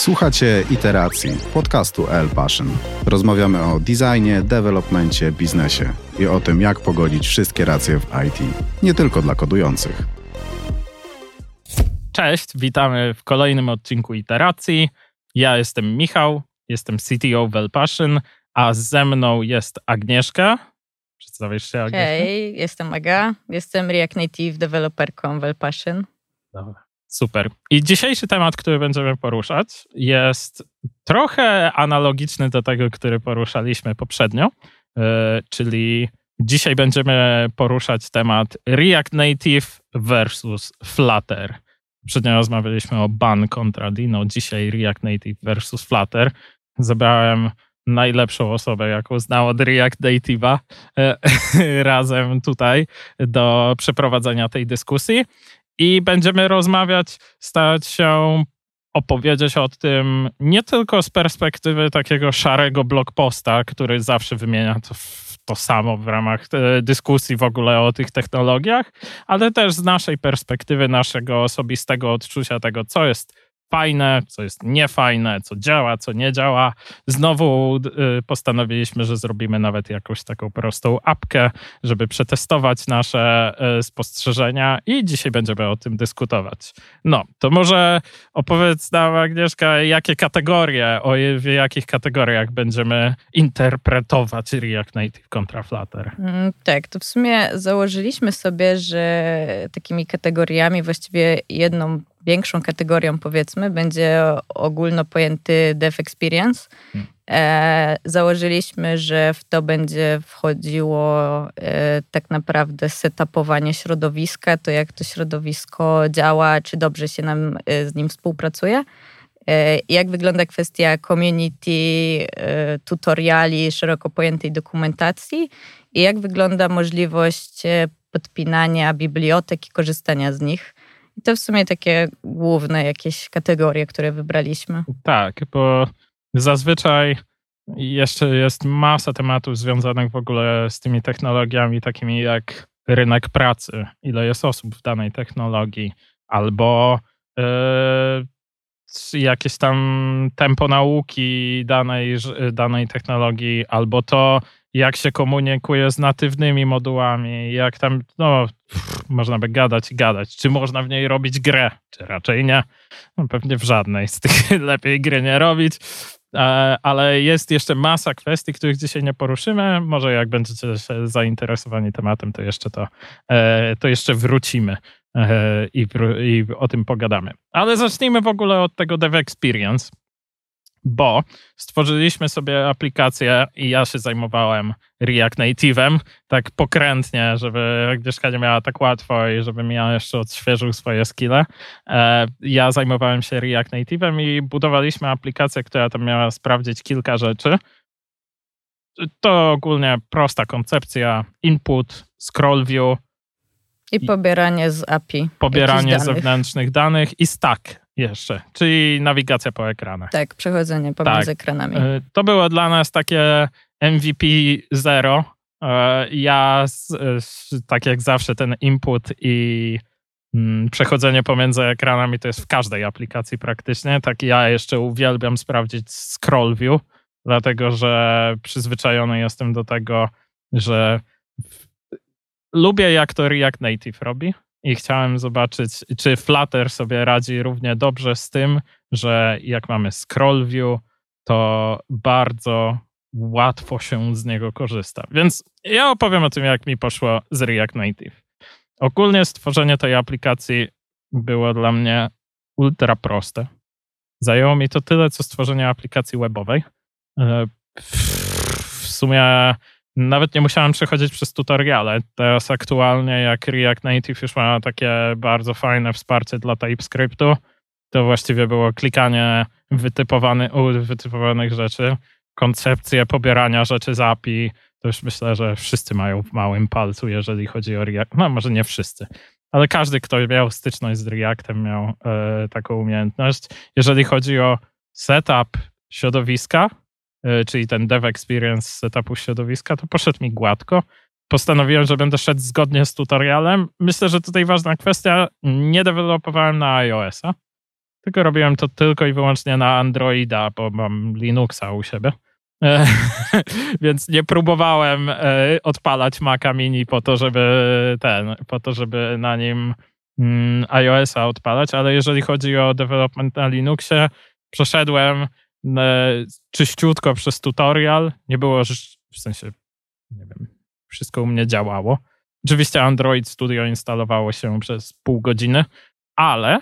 Słuchacie Iteracji, podcastu L Passion. Rozmawiamy o designie, developmencie, biznesie i o tym, jak pogodzić wszystkie racje w IT. Nie tylko dla kodujących. Cześć, witamy w kolejnym odcinku Iteracji. Ja jestem Michał, jestem CTO w L Passion, a ze mną jest Agnieszka. Przedstawisz się, Agnieszka? Hej, jestem Aga, jestem React Native deweloperką w L Passion. Dobra. Super. I dzisiejszy temat, który będziemy poruszać, jest trochę analogiczny do tego, który poruszaliśmy poprzednio, yy, czyli dzisiaj będziemy poruszać temat React Native versus Flutter. Poprzednio rozmawialiśmy o ban kontra Dino, dzisiaj React Native versus Flutter. Zebrałem najlepszą osobę, jaką znał od React Native'a yy, razem tutaj do przeprowadzenia tej dyskusji i będziemy rozmawiać, starać się opowiedzieć o tym nie tylko z perspektywy takiego szarego blogposta, który zawsze wymienia to, to samo w ramach e, dyskusji w ogóle o tych technologiach, ale też z naszej perspektywy, naszego osobistego odczucia tego, co jest fajne, co jest niefajne, co działa, co nie działa. Znowu y, postanowiliśmy, że zrobimy nawet jakąś taką prostą apkę, żeby przetestować nasze y, spostrzeżenia i dzisiaj będziemy o tym dyskutować. No, to może opowiedz nam, Agnieszka, jakie kategorie, o w jakich kategoriach będziemy interpretować React Native kontra Flutter? Mm, tak, to w sumie założyliśmy sobie, że takimi kategoriami właściwie jedną większą kategorią, powiedzmy, będzie ogólno pojęty dev experience. Hmm. E, założyliśmy, że w to będzie wchodziło e, tak naprawdę setupowanie środowiska, to jak to środowisko działa, czy dobrze się nam e, z nim współpracuje. E, jak wygląda kwestia community, e, tutoriali, szeroko pojętej dokumentacji i jak wygląda możliwość e, podpinania bibliotek i korzystania z nich. To w sumie takie główne jakieś kategorie, które wybraliśmy. Tak, bo zazwyczaj jeszcze jest masa tematów związanych w ogóle z tymi technologiami, takimi jak rynek pracy, ile jest osób w danej technologii, albo yy, jakieś tam tempo nauki danej, danej technologii, albo to, jak się komunikuje z natywnymi modułami, jak tam, no, można by gadać i gadać. Czy można w niej robić grę, czy raczej nie? No, pewnie w żadnej z tych lepiej gry nie robić. E, ale jest jeszcze masa kwestii, których dzisiaj nie poruszymy. Może jak będziecie zainteresowani tematem, to jeszcze to, e, to jeszcze wrócimy e, i, i o tym pogadamy. Ale zacznijmy w ogóle od tego Dev Experience bo stworzyliśmy sobie aplikację i ja się zajmowałem React Native'em tak pokrętnie, żeby Agnieszka nie miała tak łatwo i żebym ja jeszcze odświeżył swoje skille. E, ja zajmowałem się React Native'em i budowaliśmy aplikację, która tam miała sprawdzić kilka rzeczy. To ogólnie prosta koncepcja, input, scroll view, i pobieranie z API. Pobieranie zewnętrznych danych i stack jeszcze, czyli nawigacja po ekranach. Tak, przechodzenie pomiędzy tak. ekranami. E, to było dla nas takie MVP zero. E, ja, tak jak zawsze, ten input i mm, przechodzenie pomiędzy ekranami to jest w każdej aplikacji praktycznie. Tak ja jeszcze uwielbiam sprawdzić scroll view, dlatego że przyzwyczajony jestem do tego, że lubię jak to React Native robi i chciałem zobaczyć, czy Flutter sobie radzi równie dobrze z tym, że jak mamy scroll view, to bardzo łatwo się z niego korzysta. Więc ja opowiem o tym, jak mi poszło z React Native. Ogólnie stworzenie tej aplikacji było dla mnie ultra proste. Zajęło mi to tyle, co stworzenie aplikacji webowej. E, w sumie nawet nie musiałem przechodzić przez tutoriale. Teraz aktualnie, jak React Native już ma takie bardzo fajne wsparcie dla TypeScriptu, to właściwie było klikanie wytypowany, wytypowanych rzeczy, koncepcję pobierania rzeczy z API. To już myślę, że wszyscy mają w małym palcu, jeżeli chodzi o React. No, może nie wszyscy, ale każdy, kto miał styczność z Reactem, miał e, taką umiejętność. Jeżeli chodzi o setup środowiska, czyli ten dev experience setupu środowiska, to poszedł mi gładko. Postanowiłem, że będę szedł zgodnie z tutorialem. Myślę, że tutaj ważna kwestia, nie dewelopowałem na iOS-a. tylko robiłem to tylko i wyłącznie na Androida, bo mam Linuxa u siebie. E, więc nie próbowałem e, odpalać Maca Mini po to, żeby ten, po to, żeby na nim mm, iOS-a odpalać, ale jeżeli chodzi o development na Linuxie, przeszedłem e, czyściutko przez tutorial. Nie było, w sensie, nie wiem, wszystko u mnie działało. Oczywiście Android Studio instalowało się przez pół godziny, ale,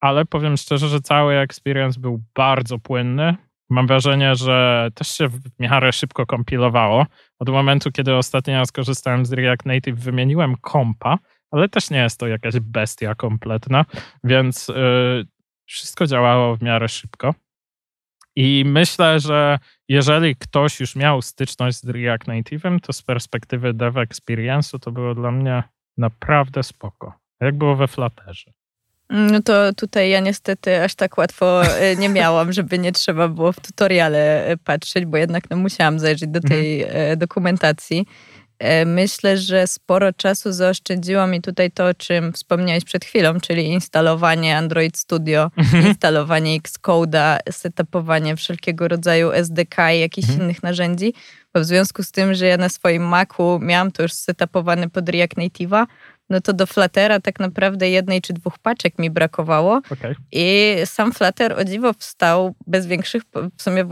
ale powiem szczerze, że cały experience był bardzo płynny. Mam wrażenie, że też się w miarę szybko kompilowało. Od momentu, kiedy ostatnio skorzystałem z React Native, wymieniłem kompa, ale też nie jest to jakaś bestia kompletna, więc yy, wszystko działało w miarę szybko. I myślę, że jeżeli ktoś już miał styczność z React Native'em, to z perspektywy dev experience'u to było dla mnie naprawdę spoko. Jak było we Flutterze? No to tutaj ja niestety aż tak łatwo e, nie miałam, żeby nie trzeba było w tutoriale e, patrzeć, bo jednak no, musiałam zajrzeć do tej mhm. E, dokumentacji. Myślę, że sporo czasu zaoszczędziło mi tutaj to, o czym wspomniałeś przed chwilą, czyli instalowanie Android Studio, mhm. instalowanie Xcode'a, setupowanie wszelkiego rodzaju SDK i jakichś mhm. innych narzędzi. Bo w związku z tym, że ja na swoim Macu miałam to już setupowane pod React Native'a, no to do Fluttera tak naprawdę jednej czy dwóch paczek mi brakowało. Okay. I sam Flutter o dziwo wstał bez większych, w sumie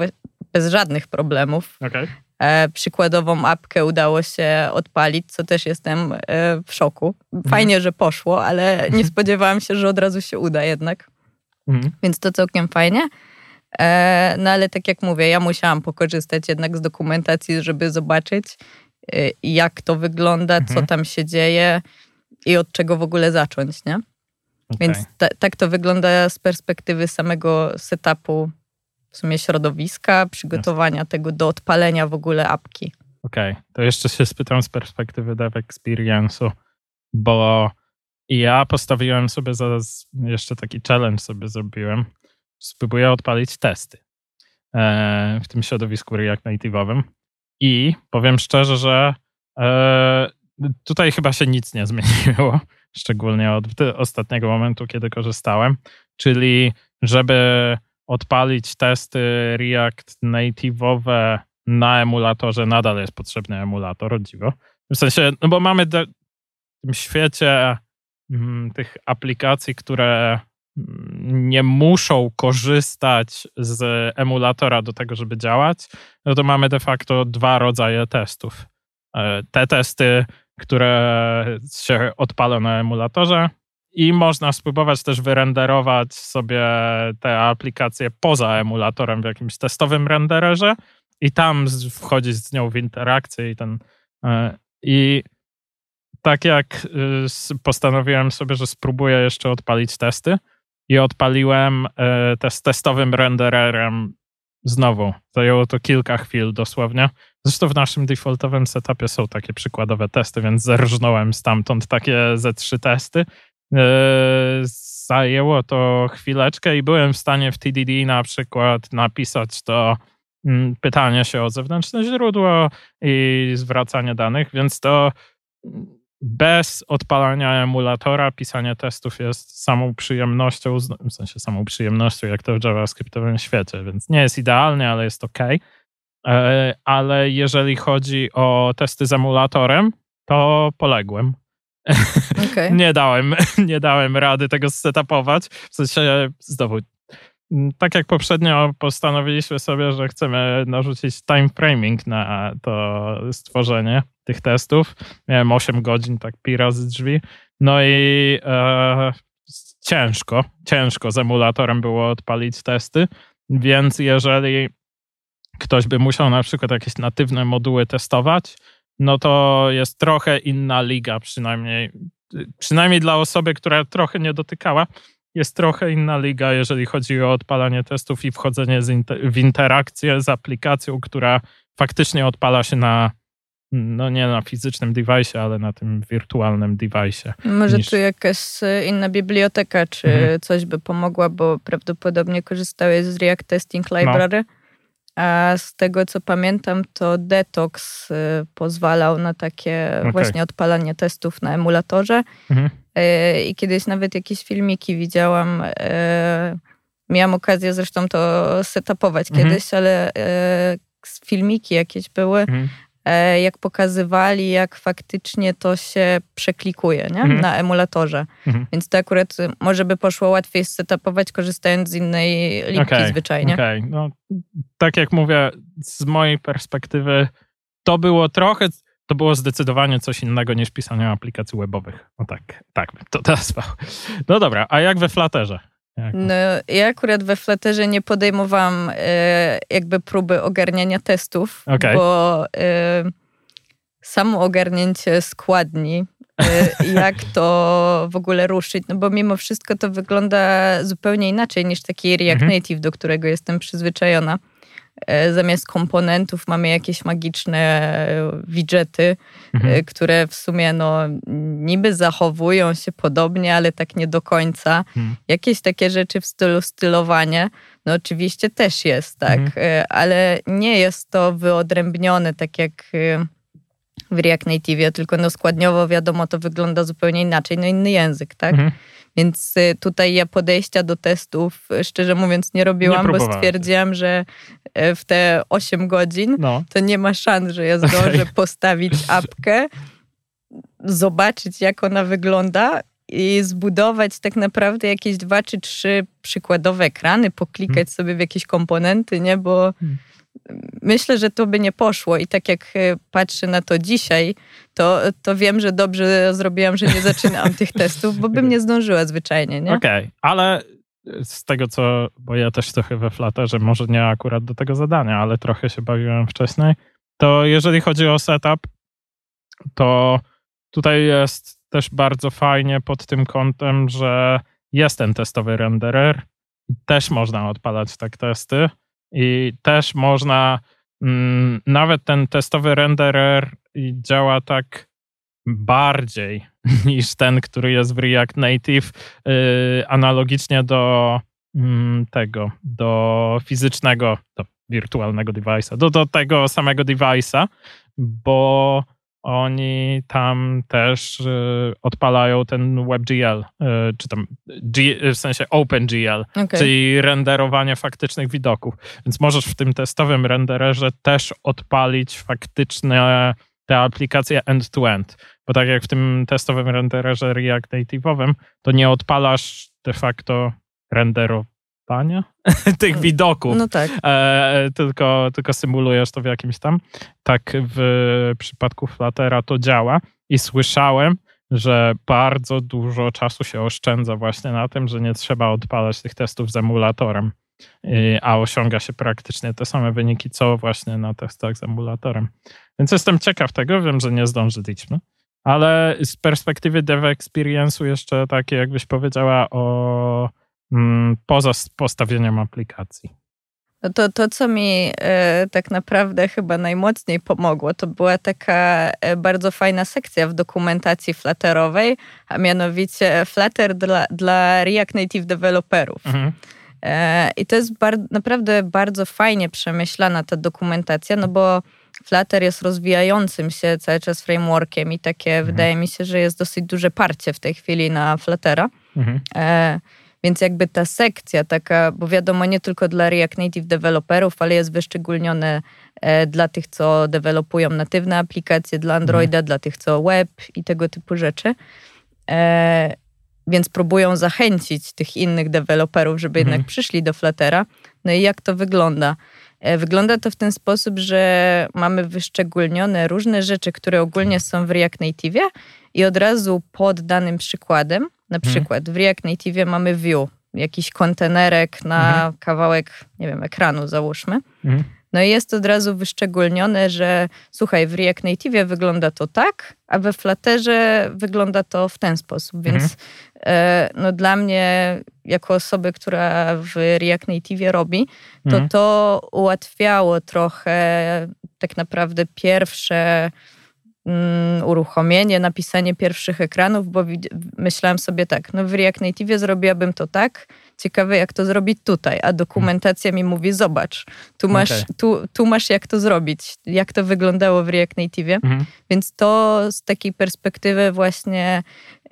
bez żadnych problemów. Okay. E, przykładową apkę udało się odpalić, co też jestem e, w szoku. Fajnie, mhm. że poszło, ale nie spodziewałam się, że od razu się uda jednak. Mhm. Więc to całkiem fajnie. E, no ale tak jak mówię, ja musiałam pokorzystać jednak z dokumentacji, żeby zobaczyć, jak to wygląda, mhm. co tam się dzieje i od czego w ogóle zacząć, nie? Okay. Więc ta, tak to wygląda z perspektywy samego setupu, w sumie środowiska, przygotowania tego do odpalenia w ogóle apki. Okej, okay. to jeszcze się spytam z perspektywy dev experience'u, bo ja postawiłem sobie za, jeszcze taki challenge sobie zrobiłem. Spróbuję odpalić testy e, w tym środowisku React Native'owym i powiem szczerze, że e, Tutaj chyba się nic nie zmieniło, szczególnie od ostatniego momentu, kiedy korzystałem, czyli żeby odpalić testy React Native'owe na emulatorze, nadal jest potrzebny emulator, dziwo. W sensie, no bo mamy w tym świecie mm, tych aplikacji, które mm, nie muszą korzystać z emulatora do tego, żeby działać, no to mamy de facto dwa rodzaje testów. E, te testy które się odpala na emulatorze i można spróbować też wyrenderować sobie te aplikacje poza emulatorem w jakimś testowym rendererze i tam wchodzić z nią w interakcję i ten e, i tak jak y, postanowiłem sobie, że spróbuję jeszcze odpalić testy i odpaliłem e, test testowym rendererem znowu. Zajęło to kilka chwil dosłownie. Zresztą w naszym defaultowym setupie są takie przykładowe testy, więc zerżnąłem stamtąd takie ze trzy testy. Yy, zajęło to chwileczkę i byłem w stanie w TDD na przykład napisać to mm, pytanie się o zewnętrzne źródło i zwracanie danych, więc to bez odpalania emulatora pisanie testów jest samą przyjemnością, w sensie samą przyjemnością, jak to w JavaScriptowym świecie, więc nie jest idealny, ale jest ok. E, ale jeżeli chodzi o testy z emulatorem, to poległem. Okay. nie, dałem, nie dałem rady tego setupować. W sensie znowu, tak jak poprzednio postanowiliśmy sobie, że chcemy narzucić time framing na to stworzenie tych testów. Miałem 8 godzin, tak pi razy drzwi. No i e, ciężko, ciężko z emulatorem było odpalić testy, więc jeżeli ktoś by musiał na przykład jakieś natywne moduły testować, no to jest trochę inna liga, przynajmniej, przynajmniej dla osoby, która trochę nie dotykała. Jest trochę inna liga, jeżeli chodzi o odpalanie testów i wchodzenie w interakcję z aplikacją, która faktycznie odpala się na, no nie na fizycznym device, ale na tym wirtualnym device. Może niż... tu jakaś inna biblioteka, czy mhm. coś by pomogła, bo prawdopodobnie korzystałeś z React Testing Library. No. A z tego co pamiętam, to Detox y, pozwalał na takie okay. właśnie odpalanie testów na emulatorze. Mhm. Y, I kiedyś nawet jakieś filmiki widziałam, y, miałam okazję zresztą to setupować mhm. kiedyś, ale filmiki jakieś były, mhm. E, jak pokazywali, jak faktycznie to się przeklikuje nie? Mhm. na emulatorze. Mhm. Więc to akurat może by poszło łatwiej setupować, korzystając z innej lipki okay. zwyczajnie. Okay. No, tak jak mówię, z mojej perspektywy to było trochę to było zdecydowanie coś innego niż pisanie aplikacji webowych. No tak, tak, to teraz. No dobra, a jak we Flutterze? No, ja akurat we Flutterze nie podejmowałam e, jakby próby ogarniania testów, okay. bo e, samo ogarnięcie składni, e, jak to w ogóle ruszyć, no bo mimo wszystko to wygląda zupełnie inaczej niż taki React mhm. Native, do którego jestem przyzwyczajona. E, zamiast komponentów mamy jakieś magiczne e, widgety, mhm. E, które w sumie no, niby zachowują się podobnie, ale tak nie do końca. Mhm. Jakieś takie rzeczy w stylu stylowanie, no oczywiście też jest, tak, mhm. ale nie jest to wyodrębnione tak jak w React Native, tylko no składniowo wiadomo, to wygląda zupełnie inaczej, no inny język, tak? Więc y, tutaj ja podejścia do testów, szczerze mówiąc, nie robiłam, nie bo stwierdziłam, że y, w te 8 godzin no. to nie ma szans, że ja zdążę okay. postawić apkę, zobaczyć, jak ona wygląda i zbudować tak naprawdę jakieś dwa czy trzy przykładowe ekrany, poklikać hmm. sobie w jakieś komponenty, nie? Bo hmm myślę, że to by nie poszło. I tak jak e, patrzę na to dzisiaj, to, to wiem, że dobrze zrobiłam, że nie zaczynam tych testów, bo bym nie zdążyła zwyczajnie, nie? Okej, okay, ale z tego co, bo ja też trochę we Flutterze, może nie akurat do tego zadania, ale trochę się bawiłem wcześniej, to jeżeli chodzi o setup, to tutaj jest też bardzo fajnie pod tym kątem, że jest ten testowy renderer, też można odpalać tak testy, i też można, mm, nawet ten testowy renderer działa tak bardziej niż ten, który jest w React Native, y, analogicznie do mm, tego, do fizycznego, do wirtualnego device'a, do, do tego samego device'a, bo oni tam też y, odpalają ten WebGL, y, czy tam G, w sensie OpenGL, okay. czyli renderowanie faktycznych widoków. Więc możesz w tym testowym rendererze też odpalić faktyczne te aplikacje end-to-end. Bo tak jak w tym testowym rendererze React Native'owym, to nie odpalasz de facto renderu pania tych widoków. No tak. E, tylko, tylko symulujesz to w jakimś tam. Tak w przypadku Fluttera to działa i słyszałem, że bardzo dużo czasu się oszczędza właśnie na tym, że nie trzeba odpalać tych testów z emulatorem, a osiąga się praktycznie te same wyniki, co właśnie na testach z emulatorem. Więc jestem ciekaw tego, wiem, że nie zdążyliśmy, ale z perspektywy dev experience'u jeszcze takie, jakbyś powiedziała o poza postawieniem aplikacji. No to, to, co mi e, tak naprawdę chyba najmocniej pomogło, to była taka e, bardzo fajna sekcja w dokumentacji Flutterowej, a mianowicie Flutter dla, dla React Native deweloperów. Mhm. E, I to jest bar naprawdę bardzo fajnie przemyślana ta dokumentacja, no bo Flutter jest rozwijającym się cały czas frameworkiem i takie mhm. wydaje mi się, że jest dosyć duże parcie w tej chwili na Fluttera. Mhm. Więc jakby ta sekcja taka, bo wiadomo, nie tylko dla React Native deweloperów, ale jest wyszczególnione e, dla tych, co dewelopują natywne aplikacje, dla Androida, mhm. dla tych, co web i tego typu rzeczy. E, więc próbują zachęcić tych innych deweloperów, żeby mhm. jednak przyszli do Fluttera. No i jak to wygląda? E, wygląda to w ten sposób, że mamy wyszczególnione różne rzeczy, które ogólnie są w React Native i od razu pod danym przykładem na mhm. przykład w React Native mamy view, jakiś kontenerek na mhm. kawałek, nie wiem, ekranu załóżmy. Mhm. No i jest od razu wyszczególnione, że słuchaj, w React Native wygląda to tak, a we Flutterze wygląda to w ten sposób. Więc mhm. e, no dla mnie, jako osoby, która w React Native robi, to mhm. to ułatwiało trochę tak naprawdę pierwsze uruchomienie, napisanie pierwszych ekranów, bo myślałam sobie tak, no w React Native zrobiłabym to tak, ciekawe jak to zrobić tutaj, a dokumentacja mi mówi zobacz, tu masz, okay. tu, tu masz jak to zrobić, jak to wyglądało w React Native. Mhm. Więc to z takiej perspektywy właśnie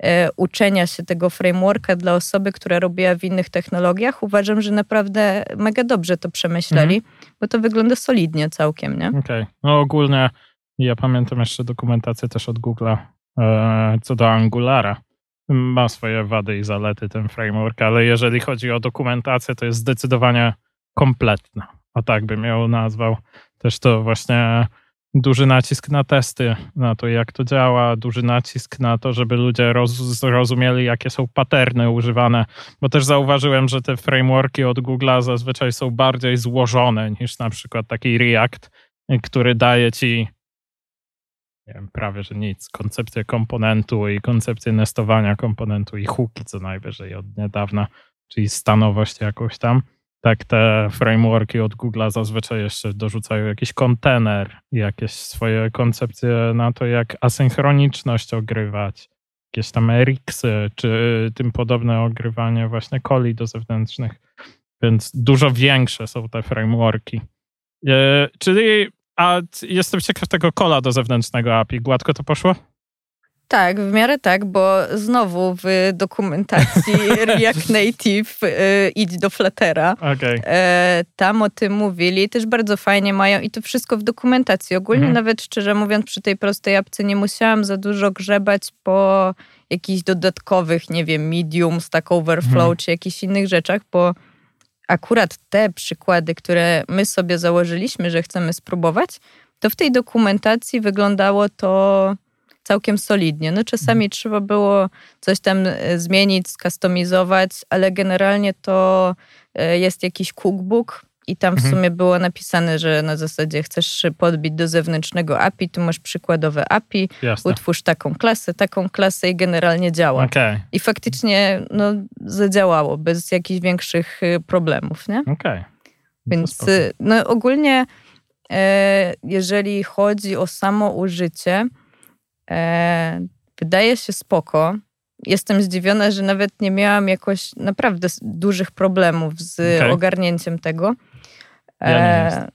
e, uczenia się tego frameworka dla osoby, która robiła w innych technologiach, uważam, że naprawdę mega dobrze to przemyśleli, mhm. bo to wygląda solidnie całkiem, nie? Okej. Okay. No ogólnie ja pamiętam jeszcze dokumentację też od Google'a e, co do Angulara. Ma swoje wady i zalety ten framework, ale jeżeli chodzi o dokumentację, to jest zdecydowanie kompletna. A tak bym ją nazwał. Też to właśnie duży nacisk na testy, na to, jak to działa, duży nacisk na to, żeby ludzie roz, zrozumieli, jakie są paterny używane, bo też zauważyłem, że te frameworki od Google'a zazwyczaj są bardziej złożone niż na przykład taki React, który daje ci nie wiem, prawie że nic. Koncepcję komponentu i koncepcję nestowania komponentu i hooki co najwyżej od niedawna, czyli stanowość jakąś tam. Tak te frameworki od Google'a zazwyczaj jeszcze dorzucają jakiś kontener, jakieś swoje koncepcje na to, jak asynchroniczność ogrywać, jakieś tam RX-y, czy tym podobne ogrywanie właśnie coli do zewnętrznych. Więc dużo większe są te frameworki. E, czyli a jestem ciekaw tego kola do zewnętrznego API. Gładko to poszło? Tak, w miarę tak, bo znowu w dokumentacji React Native y, idź do Fluttera. Okay. E, tam o tym mówili, też bardzo fajnie mają i to wszystko w dokumentacji. Ogólnie mhm. nawet szczerze mówiąc przy tej prostej apce nie musiałam za dużo grzebać po jakichś dodatkowych, nie wiem, Medium, Stack Overflow mhm. czy jakichś innych rzeczach, bo akurat te przykłady, które my sobie założyliśmy, że chcemy spróbować, to w tej dokumentacji wyglądało to całkiem solidnie. No czasami mhm. trzeba było coś tam e, zmienić, skustomizować, ale generalnie to e, jest jakiś cookbook, i tam w mhm. sumie było napisane, że na zasadzie chcesz podbić do zewnętrznego API, tu masz przykładowe API, Jasne. utwórz taką klasę, taką klasę i generalnie działa. Okay. I faktycznie no, zadziałało bez jakichś większych y, problemów, nie? Okay. Więc no, ogólnie e, jeżeli chodzi o samo użycie, e, wydaje się spoko jestem zdziwiona, że nawet nie miałam jakoś naprawdę dużych problemów z okay. ogarnięciem tego. Ja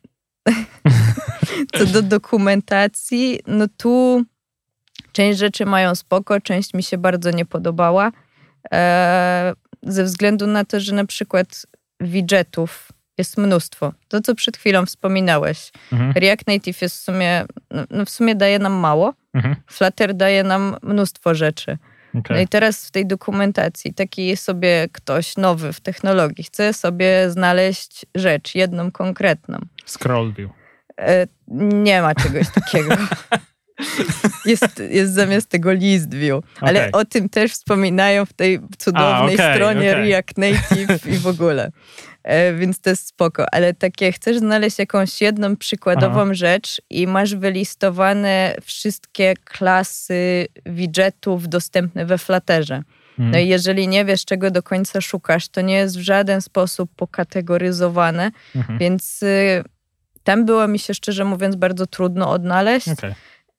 Co do dokumentacji, no tu część rzeczy mają spoko, część mi się bardzo nie podobała. E, ze względu na to, że na przykład widgetów jest mnóstwo. To, co przed chwilą wspominałeś. Mhm. React Native jest w sumie, no, no w sumie daje nam mało. Mhm. Flutter daje nam mnóstwo rzeczy. Okay. No i teraz w tej dokumentacji taki sobie ktoś nowy w technologii chce sobie znaleźć rzecz, jedną konkretną. Scroll view. E, nie ma czegoś takiego. jest, jest zamiast tego list view. Okay. Ale o tym też wspominają w tej cudownej A, okay, stronie React Native i w ogóle. E, więc to jest spoko. Ale takie chcesz znaleźć jakąś jedną przykładową Aha. rzecz i masz wylistowane wszystkie klasy widgetów dostępne we Flutterze. Hmm. No i jeżeli nie wiesz, czego do końca szukasz, to nie jest w żaden sposób pokategoryzowane, mhm. więc y, tam było mi się szczerze mówiąc bardzo trudno odnaleźć. Okay.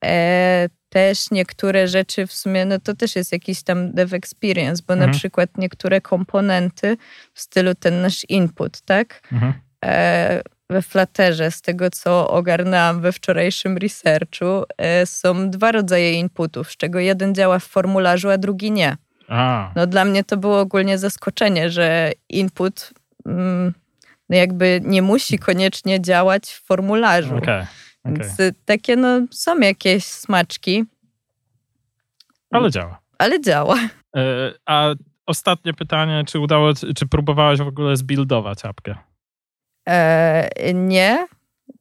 E, też niektóre rzeczy w sumie, no to też jest jakiś tam dev experience, bo mhm. na przykład niektóre komponenty w stylu ten nasz input, tak? Mhm. E, we Flutterze, z tego co ogarnęłam we wczorajszym researchu, e, są dwa rodzaje inputów, z czego jeden działa w formularzu, a drugi nie. A. No dla mnie to było ogólnie zaskoczenie, że input mm, no jakby nie musi koniecznie działać w formularzu. Okay. Okay. Więc takie no, są jakieś smaczki. Ale działa. Ale działa. E, a ostatnie pytanie, czy udało, czy próbowałaś w ogóle zbuildować apkę? E, nie.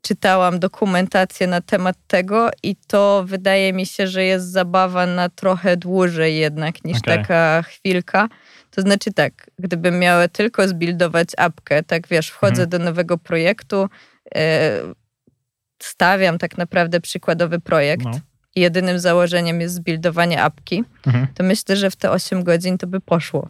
Czytałam dokumentację na temat tego i to wydaje mi się, że jest zabawa na trochę dłużej jednak niż okay. taka chwilka. To znaczy tak, gdybym miała tylko zbuildować apkę, tak wiesz, wchodzę mhm. do nowego projektu, e, stawiam tak naprawdę przykładowy projekt no. i jedynym założeniem jest zbuildowanie apki, mhm. to myślę, że w te 8 godzin to by poszło.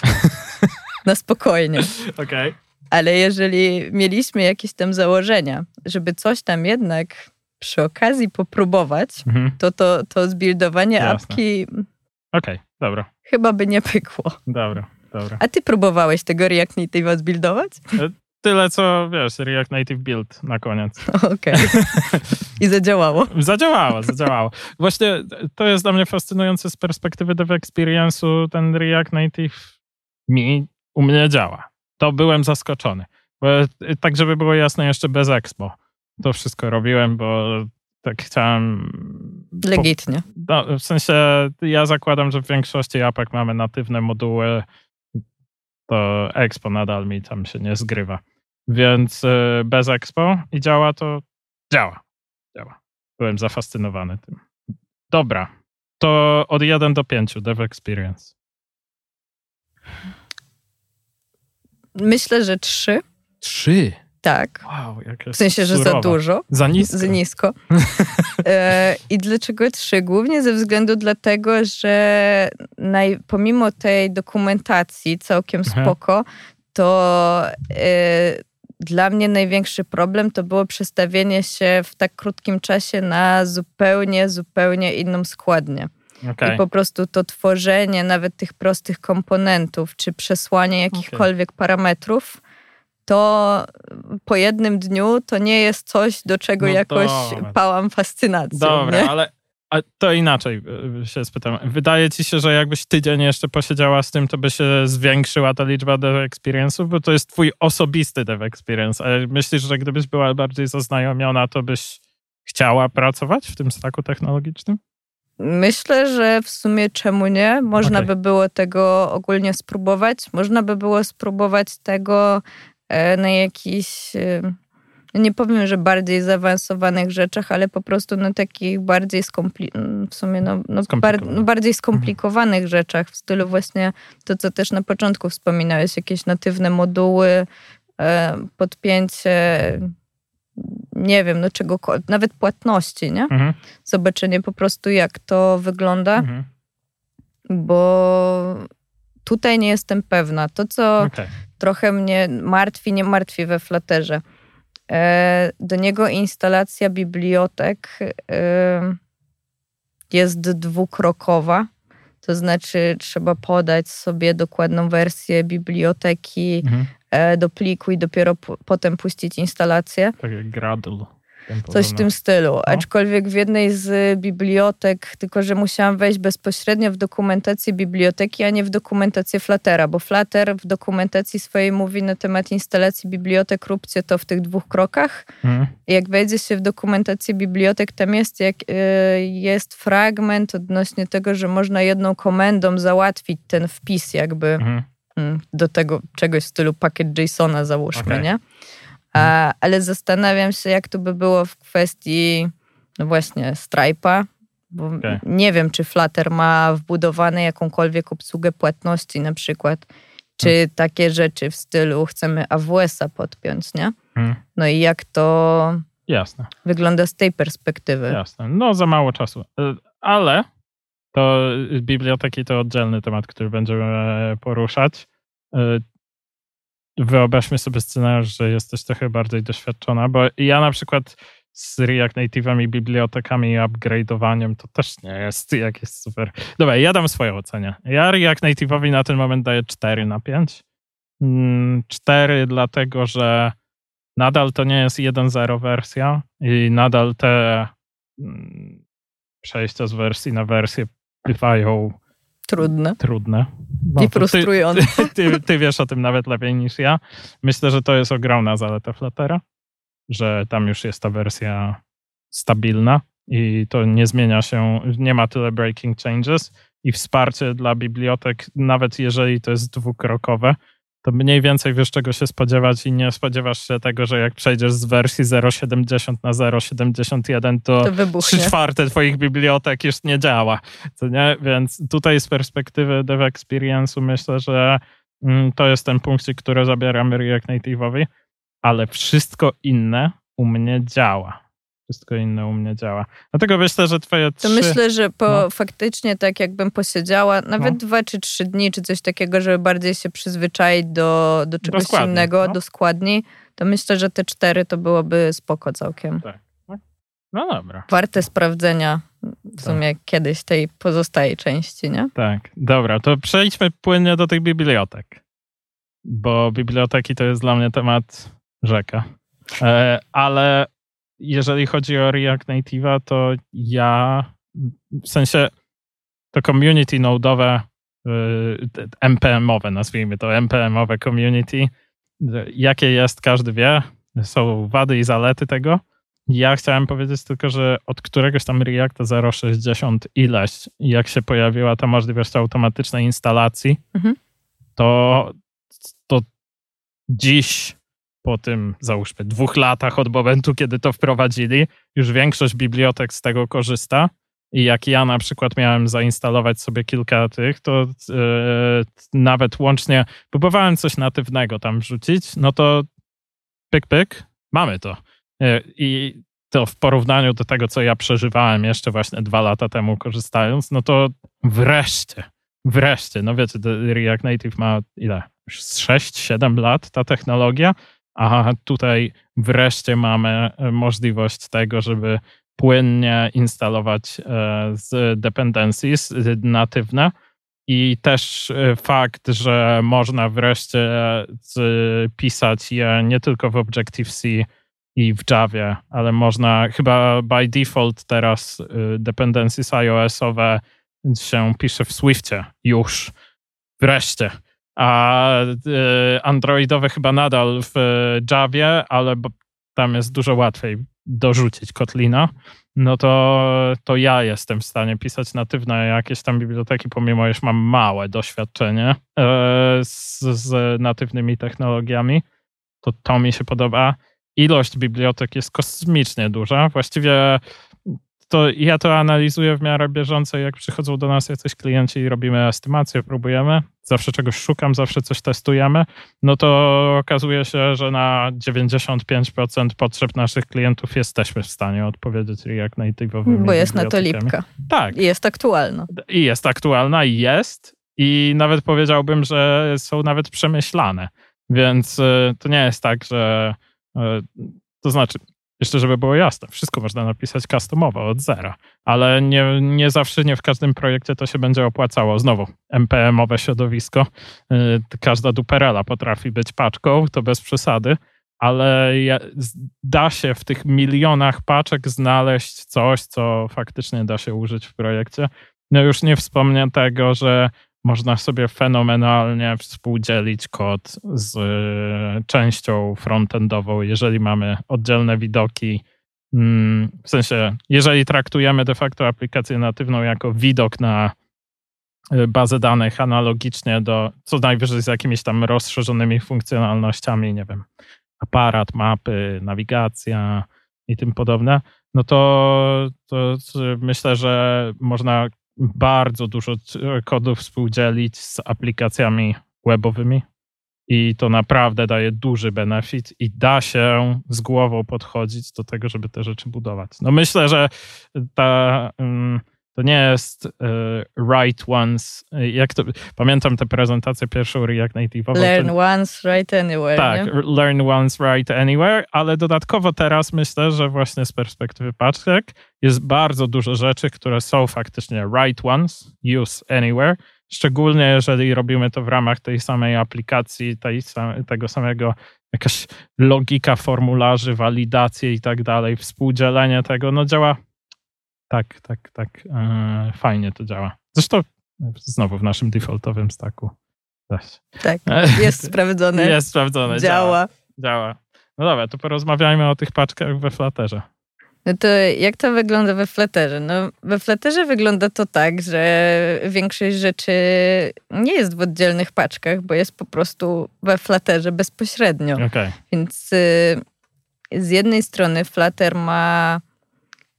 Na spokojnie. Okay. Ale jeżeli mieliśmy jakieś tam założenia, żeby coś tam jednak przy okazji popróbować, mhm. to, to to zbuildowanie Jasne. apki... Okej, okay, dobra. Chyba by nie pykło. Dobra. Dobra. A ty próbowałeś tego React Native zbuildować? Tyle co, wiesz, React Native Build na koniec. Okej. I zadziałało. Zadziałało, zadziałało. Właśnie to jest dla mnie fascynujące z perspektywy dev experience'u. Ten React Native mi, u mnie działa. To byłem zaskoczony. Bo, tak, żeby było jasne, jeszcze bez Expo. To wszystko robiłem, bo tak chciałem... Legitnie. Po, no, w sensie ja zakładam, że w większości apek mamy natywne moduły, to Expo nadal mi tam się nie zgrywa. Więc y, bez Expo i działa to, działa. Działa. Byłem zafascynowany tym. Dobra. To od 1 do 5 Dev Experience. Myślę, że 3. 3? Tak. Wow, W sensie, że surowa. za dużo. Za nisko. Za nisko. E, I dlaczego trzy? Głównie ze względu dlatego, że naj, pomimo tej dokumentacji całkiem Mhm. spoko, to e, dla mnie największy problem to było przestawienie się w tak krótkim czasie na zupełnie, zupełnie inną składnię. Okej. I po prostu to tworzenie nawet tych prostych komponentów, czy przesłanie jakichkolwiek parametrów, to po jednym dniu to nie jest coś, do czego No jakoś dobra. pałam fascynacją. Dobra, nie? ale a to inaczej y, się spytam. Wydaje ci się, że jakbyś tydzień jeszcze posiedziała z tym, to by się zwiększyła ta liczba dev experience'ów, bo to jest twój osobisty dev experience. A myślisz, że gdybyś była bardziej zaznajomiona, to byś chciała pracować w tym staku technologicznym? Myślę, że w sumie czemu nie? Można Okej. by było tego ogólnie spróbować. Można by było spróbować tego e, na jakichś, e, nie powiem, że bardziej zaawansowanych rzeczach, ale po prostu na takich bardziej skompli- w sumie no, no, bar- no bardziej skomplikowanych rzeczach w stylu właśnie to, co też na początku wspominałeś, jakieś natywne moduły, e, podpięcie nie wiem, no czego, nawet płatności, nie? Mhm. zobaczenie po prostu, jak to wygląda, Mhm. bo tutaj nie jestem pewna. To, co Okej. Trochę mnie martwi, nie martwi we Flutterze. E, Do niego instalacja bibliotek e, jest dwukrokowa. To znaczy, trzeba podać sobie dokładną wersję biblioteki Mhm. e, do pliku i dopiero potem puścić instalację. Tak jak Gradle. Coś w tym stylu. Aczkolwiek w jednej z bibliotek, tylko że musiałam wejść bezpośrednio w dokumentację biblioteki, a nie w dokumentację Fluttera, bo Flutter w dokumentacji swojej mówi na temat instalacji bibliotek, róbcie to w tych dwóch krokach. I Jak wejdzie się w dokumentację bibliotek, tam jest, jak, y, jest fragment odnośnie tego, że można jedną komendą załatwić ten wpis jakby mm, do tego czegoś w stylu pakiet JSONa załóżmy, Okej. nie? A, ale zastanawiam się, jak to by było w kwestii no właśnie Stripe'a, bo Okej. nie wiem, czy Flutter ma wbudowane jakąkolwiek obsługę płatności na przykład, czy Hmm. takie rzeczy w stylu chcemy AWS-a podpiąć, nie? Mhm. No i jak to Jasne. wygląda z tej perspektywy. Jasne. No za mało czasu. Y, Ale to y, biblioteki to oddzielny temat, który będziemy poruszać. Wyobraźmy sobie scenariusz, że jesteś trochę bardziej doświadczona, bo ja na przykład z React Native'ami, bibliotekami i upgrade'owaniem to też nie jest jakieś super. Dobra, ja dam swoje ocenie. Ja React Native'owi na ten moment daję 4 na 5. 4 dlatego, że nadal to nie jest 1.0 wersja i nadal te mm, przejścia z wersji na wersję bywają Trudne trudne. i No, to frustrujące. Ty, ty, ty wiesz o tym nawet lepiej niż ja. Myślę, że to jest ogromna zaleta Fluttera, że tam już jest ta wersja stabilna i to nie zmienia się, nie ma tyle breaking changes i wsparcie dla bibliotek, nawet jeżeli to jest dwukrokowe, to mniej więcej wiesz czego się spodziewać i nie spodziewasz się tego, że jak przejdziesz z wersji 0.70 na 0.71, to, To trzy wybuchnie. czwarte twoich bibliotek już nie działa. Co nie? Więc tutaj z perspektywy dev experience'u myślę, że mm, to jest ten punkcik, który zabieramy React Native'owi, ale wszystko inne u mnie działa. Wszystko inne u mnie działa. Dlatego myślę, że twoje To trzy... myślę, że po no. faktycznie tak jakbym posiedziała nawet No. dwa czy trzy dni, czy coś takiego, żeby bardziej się przyzwyczaić do, do czegoś składni, innego, no. do składni, to myślę, że te cztery to byłoby spoko całkiem. Tak. No dobra. Warte sprawdzenia w sumie tak. kiedyś tej pozostałej części, nie? Tak, dobra, to przejdźmy płynnie do tych bibliotek, bo biblioteki to jest dla mnie temat rzeka. E, ale jeżeli chodzi o React Native'a, to ja w sensie to community node'owe, y, NPM-owe, nazwijmy to NPM-owe community, jakie jest, każdy wie, są wady i zalety tego. Ja chciałem powiedzieć tylko, że od któregoś tam Reacta 0.60 ileś, jak się pojawiła ta możliwość automatycznej instalacji, mhm. to, to dziś po tym, załóżmy, dwóch latach od momentu, kiedy to wprowadzili, już większość bibliotek z tego korzysta. I jak ja na przykład miałem zainstalować sobie kilka tych, to yy, nawet łącznie próbowałem coś natywnego tam wrzucić, no to pyk, pyk, mamy to. Yy, I to w porównaniu do tego, co ja przeżywałem jeszcze właśnie dwa lata temu korzystając, no to wreszcie, wreszcie, no wiecie, React Native ma ile? 6-7 lat ta technologia, a tutaj wreszcie mamy możliwość tego, żeby płynnie instalować e, z dependencies natywne. I też e, fakt, że można wreszcie pisać je nie tylko w Objective-C i w Javie, ale można chyba by default teraz e, dependencies iOS-owe się pisze w Swiftie już. Wreszcie. A Androidowe chyba nadal w Javie, ale tam jest dużo łatwiej dorzucić Kotlina, no to, to ja jestem w stanie pisać natywne jakieś tam biblioteki, pomimo iż mam małe doświadczenie e, z, z natywnymi technologiami. To to mi się podoba. Ilość bibliotek jest kosmicznie duża. Właściwie to ja to analizuję w miarę bieżąco, jak przychodzą do nas jacyś klienci i robimy estymację, próbujemy, zawsze czegoś szukam, zawsze coś testujemy, no to okazuje się, że na 95% potrzeb naszych klientów jesteśmy w stanie odpowiedzieć React Native'owym. Bo jest na to lipka. Tak. I jest aktualna. I jest aktualna, i jest. I nawet powiedziałbym, że są nawet przemyślane. Więc y, to nie jest tak, że y, to znaczy, jeszcze żeby było jasne, wszystko można napisać customowo od zera, ale nie, nie zawsze, nie w każdym projekcie to się będzie opłacało. Znowu, NPM-owe środowisko, y, każda duperela potrafi być paczką, to bez przesady, ale da się w tych milionach paczek znaleźć coś, co faktycznie da się użyć w projekcie. No już nie wspomnę tego, że można sobie fenomenalnie współdzielić kod z e, częścią frontendową, jeżeli mamy oddzielne widoki. Mm, w sensie, jeżeli traktujemy de facto aplikację natywną jako widok na e, bazę danych analogicznie do co najwyżej z jakimiś tam rozszerzonymi funkcjonalnościami, nie wiem, aparat, mapy, nawigacja i tym podobne, no to, to myślę, że można bardzo dużo kodów współdzielić z aplikacjami webowymi i to naprawdę daje duży benefit i da się z głową podchodzić do tego, żeby te rzeczy budować. No myślę, że ta, to nie jest y, right once. Jak to, pamiętam tę prezentację pierwszą React Native'ową. Learn to, once, write anywhere. Tak, nie? learn once, write anywhere, ale dodatkowo teraz myślę, że właśnie z perspektywy paczek jest bardzo dużo rzeczy, które są faktycznie write once, use anywhere, szczególnie jeżeli robimy to w ramach tej samej aplikacji, tej, tego samego jakaś logika formularzy, walidacje i tak dalej, współdzielenie tego, no działa tak, tak, tak. E, fajnie to działa. Zresztą znowu w naszym defaultowym stacku. Tak, jest sprawdzone. Jest sprawdzone. Działa. działa. No dobra, to porozmawiajmy o tych paczkach we Flutterze. No to jak to wygląda we Flutterze? No, we Flutterze wygląda to tak, że większość rzeczy nie jest w oddzielnych paczkach, bo jest po prostu we Flutterze bezpośrednio. Okay. Więc y, z jednej strony Flutter ma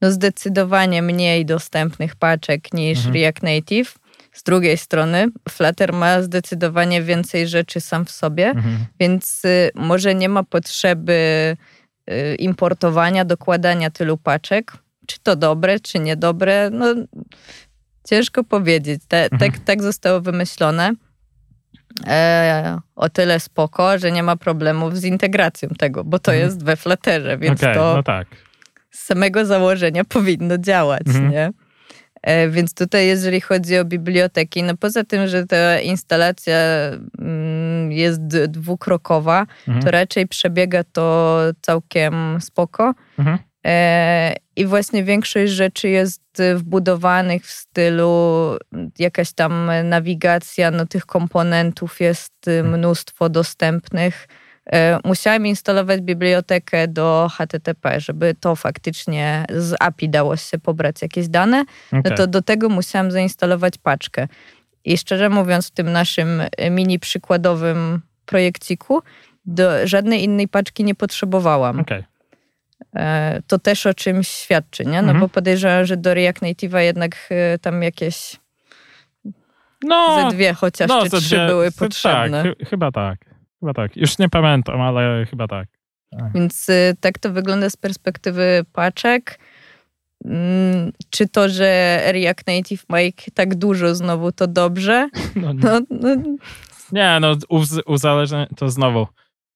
no zdecydowanie mniej dostępnych paczek niż mhm. React Native. Z drugiej strony Flutter ma zdecydowanie więcej rzeczy sam w sobie, mhm. więc y, może nie ma potrzeby y, importowania, dokładania tylu paczek. Czy to dobre, czy niedobre? No ciężko powiedzieć. Te, mhm. tak, tak zostało wymyślone. E, o tyle spoko, że nie ma problemów z integracją tego, bo to mhm. jest we Flutterze, więc okay, to no tak z samego założenia powinno działać, mhm. nie? E, więc tutaj, jeżeli chodzi o biblioteki, no poza tym, że ta instalacja mm, jest dwukrokowa, mhm. to raczej przebiega to całkiem spoko. Mhm. E, I właśnie większość rzeczy jest wbudowanych w stylu jakaś tam nawigacja, no tych komponentów jest mhm. mnóstwo dostępnych. E, musiałam instalować bibliotekę do HTTP, żeby to faktycznie z API dało się pobrać jakieś dane. Okay. No to do tego musiałam zainstalować paczkę. I szczerze mówiąc, w tym naszym mini przykładowym projekciku do żadnej innej paczki nie potrzebowałam. Okay. E, to też o czymś świadczy, nie? No mhm. bo podejrzewam, że do React Native'a jednak e, tam jakieś no, ze dwie chociaż no, czy trzy dwie, były potrzebne. Tak, chyba tak. Chyba tak. Już nie pamiętam, ale chyba tak. tak. Więc y, tak to wygląda z perspektywy paczek. Mm, czy to, że React Native ma ich tak dużo znowu, to dobrze? No, no, no. Nie, no uzależnienie to znowu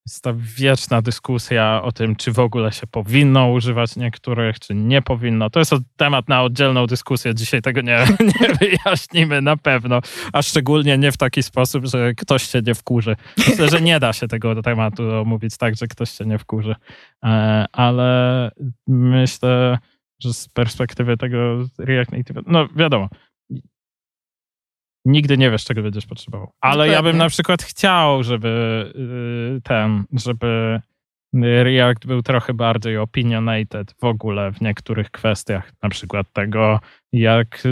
jest ta wieczna dyskusja o tym, czy w ogóle się powinno używać niektórych, czy nie powinno. To jest temat na oddzielną dyskusję. Dzisiaj tego nie, nie wyjaśnimy na pewno, a szczególnie nie w taki sposób, że ktoś się nie wkurzy. Myślę, że nie da się tego tematu omówić tak, że ktoś się nie wkurzy. E, ale myślę, że z perspektywy tego React Native, no wiadomo, nigdy nie wiesz, czego będziesz potrzebował. Ale Dokładnie. ja bym na przykład chciał, żeby y, ten, żeby React był trochę bardziej opinionated w ogóle w niektórych kwestiach, na przykład tego, jak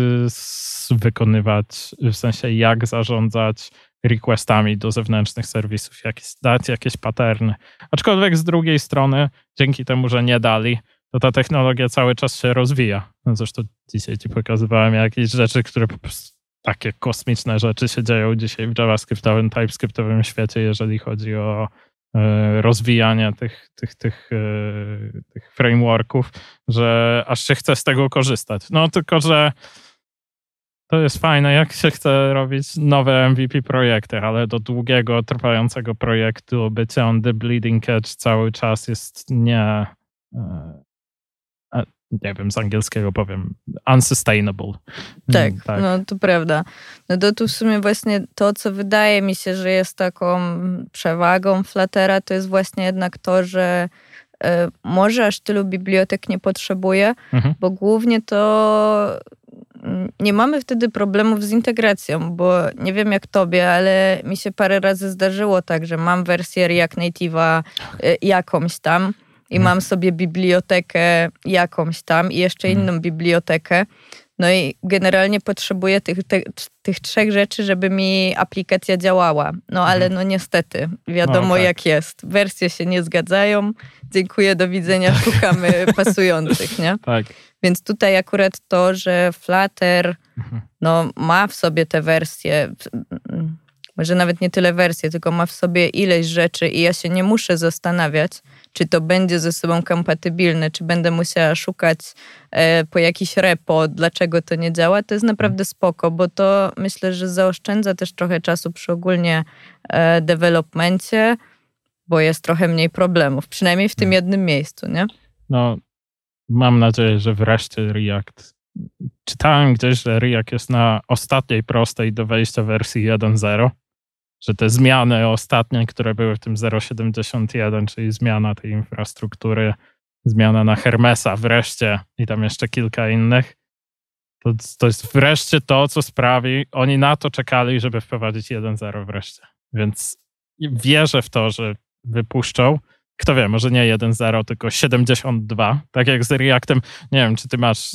wykonywać, w sensie jak zarządzać requestami do zewnętrznych serwisów, jak dać jakieś paterny. Aczkolwiek z drugiej strony, dzięki temu, że nie dali, to ta technologia cały czas się rozwija. No zresztą dzisiaj ci pokazywałem jakieś rzeczy, które po prostu takie kosmiczne rzeczy się dzieją dzisiaj w JavaScriptowym, TypeScriptowym świecie, jeżeli chodzi o e, rozwijanie tych, tych, tych, e, tych frameworków, że aż się chce z tego korzystać. No tylko, że to jest fajne, jak się chce robić nowe MVP projekty, ale do długiego, trwającego projektu bycie on the bleeding edge cały czas jest nie, e, nie wiem, z angielskiego powiem, unsustainable. Tak, tak, no to prawda. No to tu w sumie właśnie to, co wydaje mi się, że jest taką przewagą Fluttera, to jest właśnie jednak to, że y, może aż tylu bibliotek nie potrzebuje, mhm. bo głównie to mm, nie mamy wtedy problemów z integracją, bo nie wiem jak tobie, ale mi się parę razy zdarzyło tak, że mam wersję React Native'a y, jakąś tam i mhm. mam sobie bibliotekę jakąś tam i jeszcze mhm. inną bibliotekę. No i generalnie potrzebuję tych, te, tych trzech rzeczy, żeby mi aplikacja działała. No ale mhm. no niestety, wiadomo no, tak. jak jest. Wersje się nie zgadzają. Dziękuję, do widzenia, szukamy pasujących, nie? Tak. Więc tutaj akurat to, że Flutter no, ma w sobie te wersje, może nawet nie tyle wersje, tylko ma w sobie ileś rzeczy i ja się nie muszę zastanawiać, czy to będzie ze sobą kompatybilne, czy będę musiała szukać e, po jakiś repo, dlaczego to nie działa, to jest naprawdę spoko, bo to myślę, że zaoszczędza też trochę czasu przy ogólnie e, developmencie, bo jest trochę mniej problemów, przynajmniej w tym hmm. jednym miejscu, nie? No, mam nadzieję, że wreszcie React. Czytałem gdzieś, że React jest na ostatniej prostej do wejścia wersji 1.0 że te zmiany ostatnie, które były w tym 0.71, czyli zmiana tej infrastruktury, zmiana na Hermesa wreszcie i tam jeszcze kilka innych, to, to jest wreszcie to, co sprawi, oni na to czekali, żeby wprowadzić 1.0 wreszcie. Więc wierzę w to, że wypuszczą. Kto wie, może nie 1.0, tylko 72. Tak jak z Reactem. Nie wiem, czy ty masz,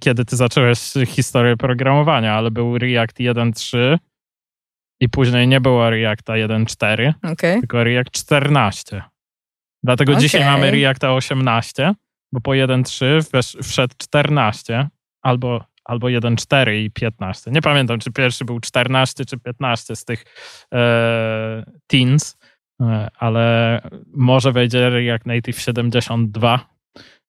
kiedy ty zacząłeś historię programowania, ale był React 1.3 i później nie było Reacta 1.4, okay. tylko React 14. Dlatego okay. dzisiaj mamy Reacta 18, bo po 1.3 wszedł 14 albo, albo 1.4 i 15. Nie pamiętam, czy pierwszy był 14 czy 15 z tych e, teens, e, ale może wejdzie React Native 72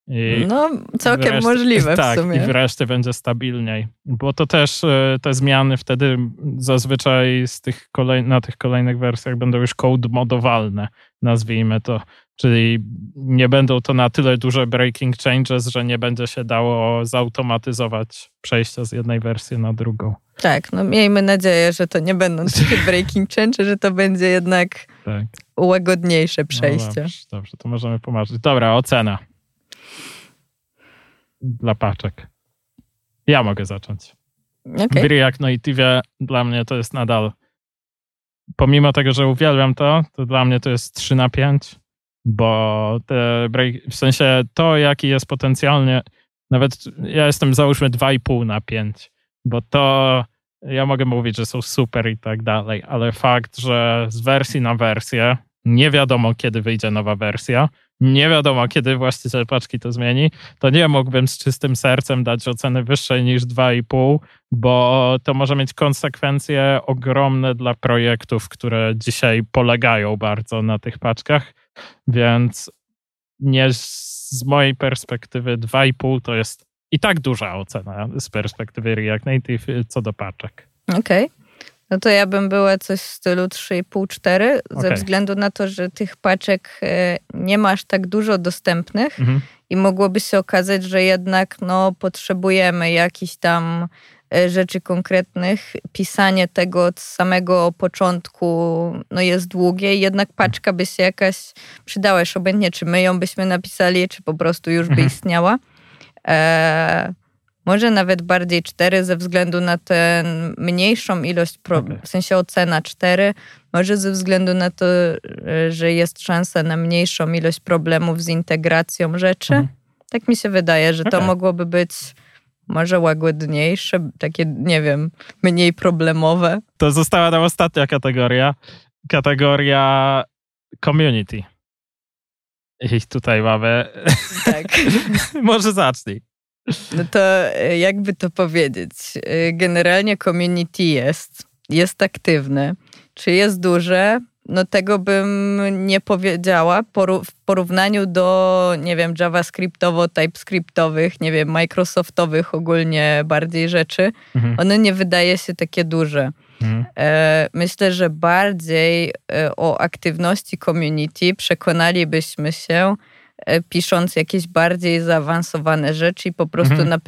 i no, całkiem możliwe tak, w sumie. i wreszcie będzie stabilniej. Bo to też e, te zmiany wtedy zazwyczaj z tych kolej, na tych kolejnych wersjach będą już code modowalne, nazwijmy to. Czyli nie będą to na tyle duże breaking changes, że nie będzie się dało zautomatyzować przejścia z jednej wersji na drugą. Tak, no miejmy nadzieję, że to nie będą takie breaking changes, że to będzie jednak tak. łagodniejsze przejście. No dobrze, dobrze, to możemy pomarzyć. Dobra, ocena dla paczek. Ja mogę zacząć. Okay. W React Native dla mnie to jest nadal pomimo tego, że uwielbiam to, to dla mnie to jest 3 na 5 bo te break, w sensie to, jaki jest potencjalnie, nawet ja jestem załóżmy 2,5 na 5, bo to ja mogę mówić, że są super i tak dalej, ale fakt, że z wersji na wersję nie wiadomo, kiedy wyjdzie nowa wersja, nie wiadomo, kiedy właściciel paczki to zmieni, to nie mógłbym z czystym sercem dać oceny wyższej niż 2,5, bo to może mieć konsekwencje ogromne dla projektów, które dzisiaj polegają bardzo na tych paczkach więc nie z mojej perspektywy 2,5 to jest i tak duża ocena z perspektywy React Native co do paczek. Okej. Okay. No to ja bym była coś w stylu 3,5-4, okay. ze względu na to, że tych paczek e, nie masz tak dużo dostępnych mhm. i mogłoby się okazać, że jednak no, potrzebujemy jakiś tam E, rzeczy konkretnych. Pisanie tego od samego początku no jest długie, jednak paczka by się jakaś przydała, już obojętnie czy my ją byśmy napisali, czy po prostu już by mhm. istniała. E, może nawet bardziej cztery ze względu na tę mniejszą ilość, pro, okay. w sensie ocena cztery, może ze względu na to, e, że jest szansa na mniejszą ilość problemów z integracją rzeczy. Mhm. Tak mi się wydaje, że okay. to mogłoby być może łagodniejsze, takie, nie wiem, mniej problemowe. To została nam ostatnia kategoria. Kategoria community. I tutaj mamy. Tak. może zacznij. No to e, jakby to powiedzieć? E, generalnie community jest, jest aktywne. Czy jest duże? no tego bym nie powiedziała w porównaniu do, nie wiem, JavaScriptowo-TypeScriptowych, nie wiem, Microsoftowych ogólnie bardziej rzeczy. Mhm. One nie wydaje się takie duże. Mhm. E, myślę, że bardziej o aktywności community przekonalibyśmy się, pisząc jakieś bardziej zaawansowane rzeczy i po prostu mhm.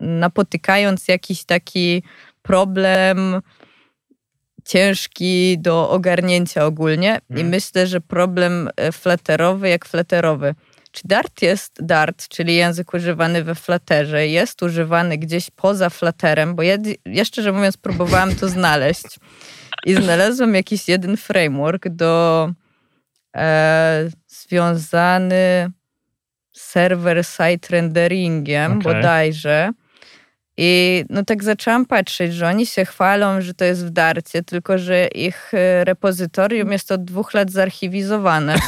napotykając jakiś taki problem, ciężki do ogarnięcia ogólnie i mhm. myślę, że problem e, flaterowy jak flaterowy. Czy Dart jest Dart, czyli język używany we Flutterze, jest używany gdzieś poza Flutterem? Bo ja, ja szczerze mówiąc próbowałam to znaleźć i znalazłam jakiś jeden framework do e, związany server-side renderingiem okay. bodajże i no tak zaczęłam patrzeć, że oni się chwalą, że to jest w Darcie, tylko że ich e, repozytorium jest od dwóch lat zarchiwizowane.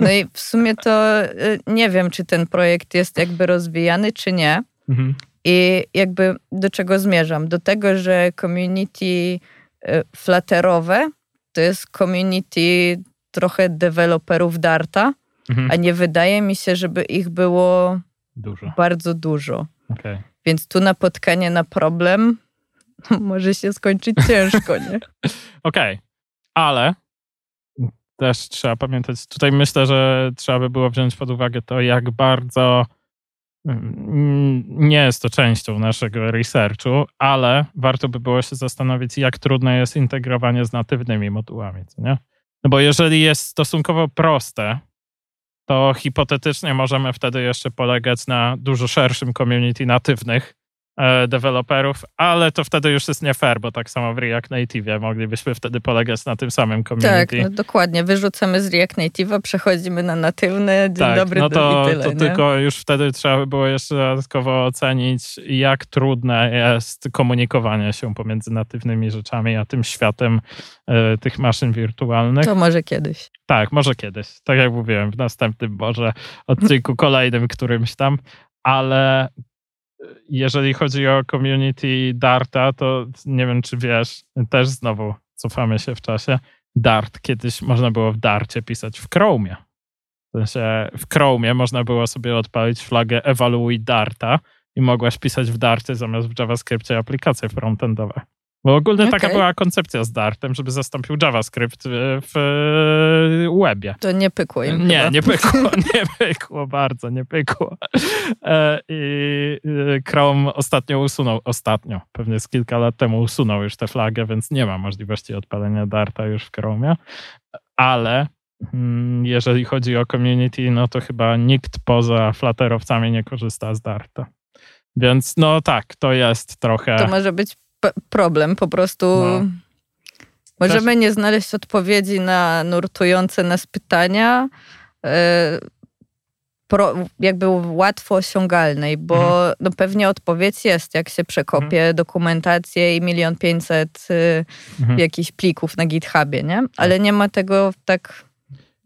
No i w sumie to e, nie wiem, czy ten projekt jest jakby rozwijany, czy nie. Mhm. I jakby do czego zmierzam? Do tego, że community e, flatterowe to jest community trochę deweloperów Darta, mhm. a nie wydaje mi się, żeby ich było dużo. bardzo dużo. Okay. Więc tu napotkanie na problem może się skończyć ciężko, nie? Okej, okay. ale też trzeba pamiętać, tutaj myślę, że trzeba by było wziąć pod uwagę to, jak bardzo mm, nie jest to częścią naszego researchu, ale warto by było się zastanowić, jak trudne jest integrowanie z natywnymi modułami, co nie? No bo jeżeli jest stosunkowo proste, to hipotetycznie możemy wtedy jeszcze polegać na dużo szerszym community natywnych, deweloperów, ale to wtedy już jest nie fair, bo tak samo w React Native moglibyśmy wtedy polegać na tym samym community. Tak, no dokładnie. Wyrzucamy z React Native'a, przechodzimy na natywny, dzień tak, dobry, no to, i tyle. To nie? tylko już wtedy trzeba by było jeszcze dodatkowo ocenić, jak trudne jest komunikowanie się pomiędzy natywnymi rzeczami, a tym światem y, tych maszyn wirtualnych. To może kiedyś. Tak, może kiedyś. Tak jak mówiłem, w następnym może odcinku kolejnym którymś tam, ale jeżeli chodzi o community Darta, to nie wiem, czy wiesz, też znowu cofamy się w czasie. Dart kiedyś można było w Darcie pisać w Chromie. W sensie w Chromie można było sobie odpalić flagę ewaluuj Darta i mogłaś pisać w Darcie zamiast w JavaScriptie aplikacje frontendowe. Bo ogólnie okay. taka była koncepcja z Dartem, żeby zastąpił JavaScript w webie. To nie pykło im Nie, chyba. nie pykło, nie pykło, bardzo nie pykło. E, I Chrome ostatnio usunął, ostatnio, pewnie z kilka lat temu usunął już tę flagę, więc nie ma możliwości odpalenia Darta już w Chromie. Ale mm, jeżeli chodzi o community, no to chyba nikt poza flaterowcami nie korzysta z Darta. Więc no tak, to jest trochę. To może być problem. Po prostu no. możemy nie znaleźć odpowiedzi na nurtujące nas pytania. E, pro, jakby łatwo osiągalnej, bo mhm. no pewnie odpowiedź jest, jak się przekopie mhm. dokumentację i milion pięćset y, mhm. jakichś plików na GitHubie, nie? Ale tak. nie ma tego tak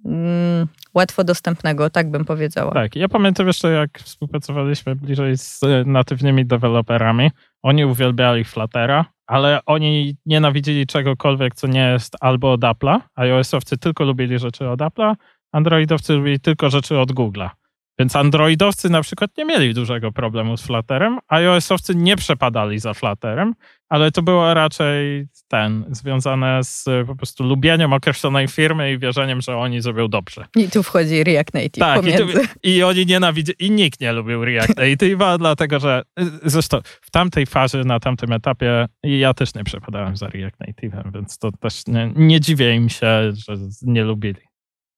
mm, łatwo dostępnego, tak bym powiedziała. Tak, ja pamiętam jeszcze, jak współpracowaliśmy bliżej z natywnymi deweloperami. Oni uwielbiali Fluttera, ale oni nienawidzili czegokolwiek, co nie jest albo od Apple'a. iOS-owcy tylko lubili rzeczy od Apple'a, Androidowcy lubili tylko rzeczy od Google'a. Więc Androidowcy na przykład nie mieli dużego problemu z Flutterem, a iOS-owcy nie przepadali za Flutterem, ale to było raczej ten, związane z po prostu lubieniem określonej firmy i wierzeniem, że oni zrobią dobrze. I tu wchodzi React Native tak, pomiędzy. I, tu, i oni nienawidzili, i nikt nie lubił React Native, dlatego że zresztą w tamtej fazie, na tamtym etapie ja też nie przepadałem za React Native'em, więc to też nie, nie dziwię im się, że nie lubili.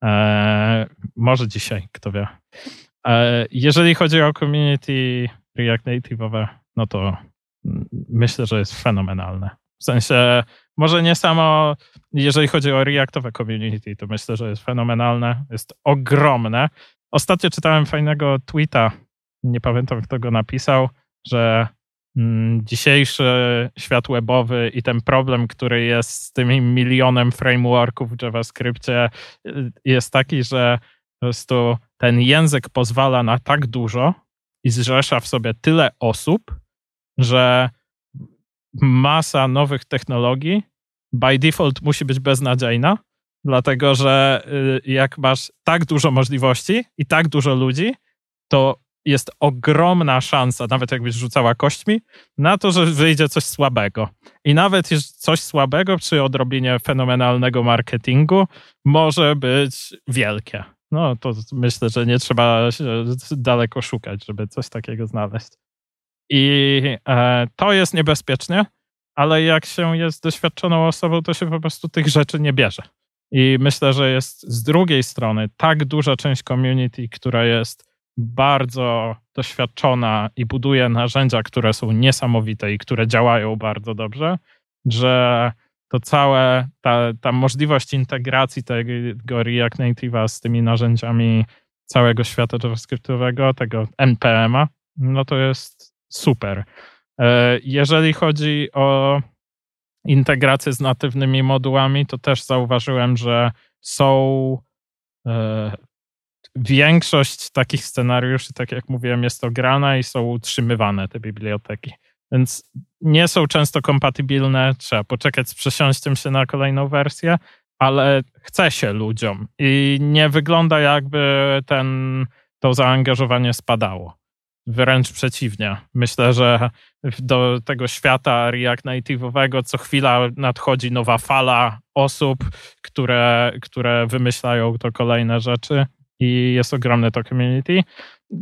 Eee, może dzisiaj, kto wie. E, jeżeli chodzi o community React Native'owe, no to myślę, że jest fenomenalne. W sensie, może nie samo, jeżeli chodzi o Reactowe community, to myślę, że jest fenomenalne, jest ogromne. Ostatnio czytałem fajnego tweeta, nie pamiętam kto go napisał, że mm, dzisiejszy świat webowy i ten problem, który jest z tym milionem frameworków w JavaScriptie y, jest taki, że po prostu ten język pozwala na tak dużo i zrzesza w sobie tyle osób, że masa nowych technologii by default musi być beznadziejna, dlatego że y, jak masz tak dużo możliwości i tak dużo ludzi, to jest ogromna szansa, nawet jakbyś rzucała kośćmi, na to, że wyjdzie coś słabego. I nawet coś słabego przy odrobinie fenomenalnego marketingu może być wielkie. No to myślę, że nie trzeba daleko szukać, żeby coś takiego znaleźć. I e, to jest niebezpieczne, ale jak się jest doświadczoną osobą, to się po prostu tych rzeczy nie bierze. I myślę, że jest z drugiej strony tak duża część community, która jest bardzo doświadczona i buduje narzędzia, które są niesamowite i które działają bardzo dobrze, że to całe, ta, ta możliwość integracji tego React Native'a z tymi narzędziami całego świata JavaScriptowego, tego NPM-a, no to jest super. E, jeżeli chodzi o integrację z natywnymi modułami, to też zauważyłem, że są e, większość takich scenariuszy, tak jak mówiłem, jest ograna i są utrzymywane te biblioteki. Więc nie są często kompatybilne, trzeba poczekać z przesiąściem się na kolejną wersję, ale chce się ludziom i nie wygląda jakby ten, to zaangażowanie spadało. Wręcz przeciwnie. Myślę, że do tego świata React Native'owego co chwila nadchodzi nowa fala osób, które, które wymyślają to kolejne rzeczy i jest ogromne to community.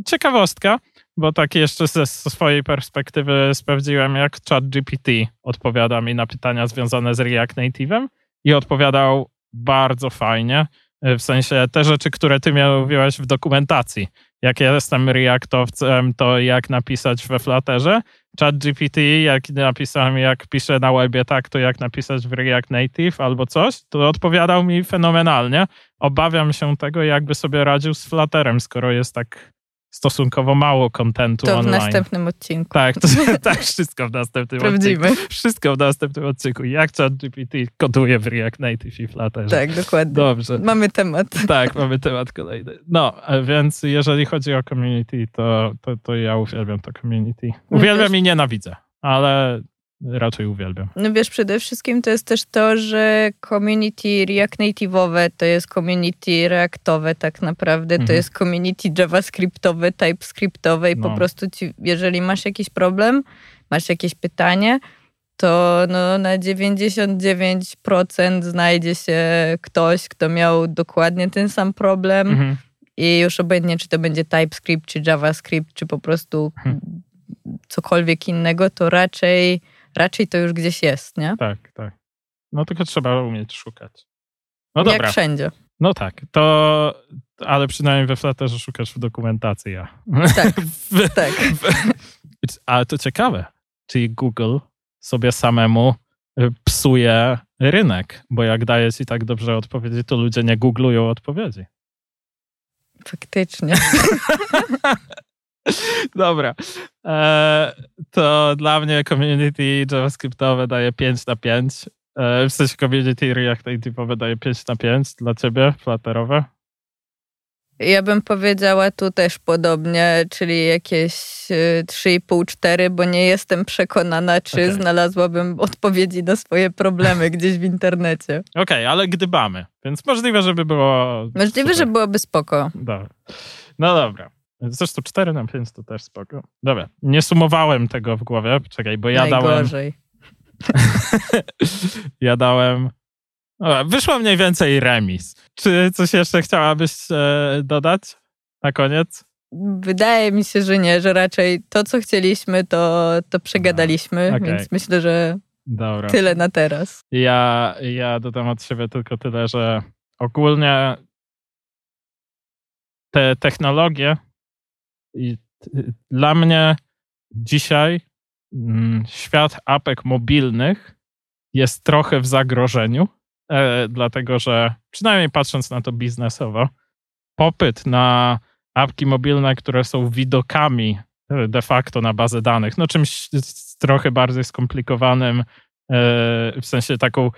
Ciekawostka, bo tak jeszcze ze swojej perspektywy sprawdziłem, jak ChatGPT odpowiada mi na pytania związane z React Native'em i odpowiadał bardzo fajnie. W sensie te rzeczy, które ty mówiłeś w dokumentacji. Jak ja jestem Reactowcem, to jak napisać we Flutterze. ChatGPT, jak napisałem, jak piszę na webie tak, to jak napisać w React Native albo coś, to odpowiadał mi fenomenalnie. Obawiam się tego, jakby sobie radził z Flutterem, skoro jest tak stosunkowo mało kontentu online. To w następnym odcinku. Tak, to, tak, wszystko w następnym Prawdziwe. odcinku. Wszystko w następnym odcinku. Jak ChatGPT koduje w React Native i Flutter. Tak, dokładnie. Dobrze. Mamy temat. Tak, mamy temat kolejny. No, więc jeżeli chodzi o community, to, to, to ja uwielbiam to community. Uwielbiam i nienawidzę, ale raczej uwielbiam. No wiesz, przede wszystkim to jest też to, że community React Native'owe to jest community Reactowe tak naprawdę, mhm. to jest community JavaScriptowe, TypeScriptowe i no. po prostu ci, jeżeli masz jakiś problem, masz jakieś pytanie, to no, na 99% znajdzie się ktoś, kto miał dokładnie ten sam problem. Mhm. I już obojętnie, czy to będzie TypeScript, czy JavaScript, czy po prostu mhm. cokolwiek innego, to raczej, raczej to już gdzieś jest, nie? Tak, tak. No tylko trzeba umieć szukać. No dobra. Jak wszędzie. No tak, to ale przynajmniej we Flutterze szukasz w dokumentacji. Ja. Tak, w, tak. W, ale to ciekawe, czyli Google sobie samemu y, psuje rynek, bo jak daje ci tak dobrze odpowiedzi, to ludzie nie googlują odpowiedzi. Faktycznie. Dobra. E, to dla mnie community JavaScriptowe daje 5 na 5. E, w sensie community React Native'owe daje 5 na 5. Dla ciebie Flutterowe? Ja bym powiedziała tu też podobnie, czyli jakieś 3,5-4, y, bo nie jestem przekonana, czy okay. znalazłabym odpowiedzi na swoje problemy gdzieś w internecie. Okej, okay, ale gdybamy, więc możliwe, żeby było. Możliwe, super. że byłoby spoko. Dobra. No dobra. Zresztą 4 na 5 to też spoko. Dobra, nie sumowałem tego w głowie, czekaj, bo ja Najgorzej. dałem... ja dałem Wyszło mniej więcej remis. Czy coś jeszcze chciałabyś e, dodać na koniec? Wydaje mi się, że nie, że raczej to, co chcieliśmy, to, to przegadaliśmy, no, okay. więc myślę, że Dobra. tyle na teraz. Ja, ja dodam od siebie tylko tyle, że ogólnie te technologie i dla mnie dzisiaj mm, świat apek mobilnych jest trochę w zagrożeniu e, dlatego że przynajmniej patrząc na to biznesowo, popyt na apki mobilne, które są widokami e, de facto na bazę danych, no czymś trochę bardziej skomplikowanym, e, w sensie taką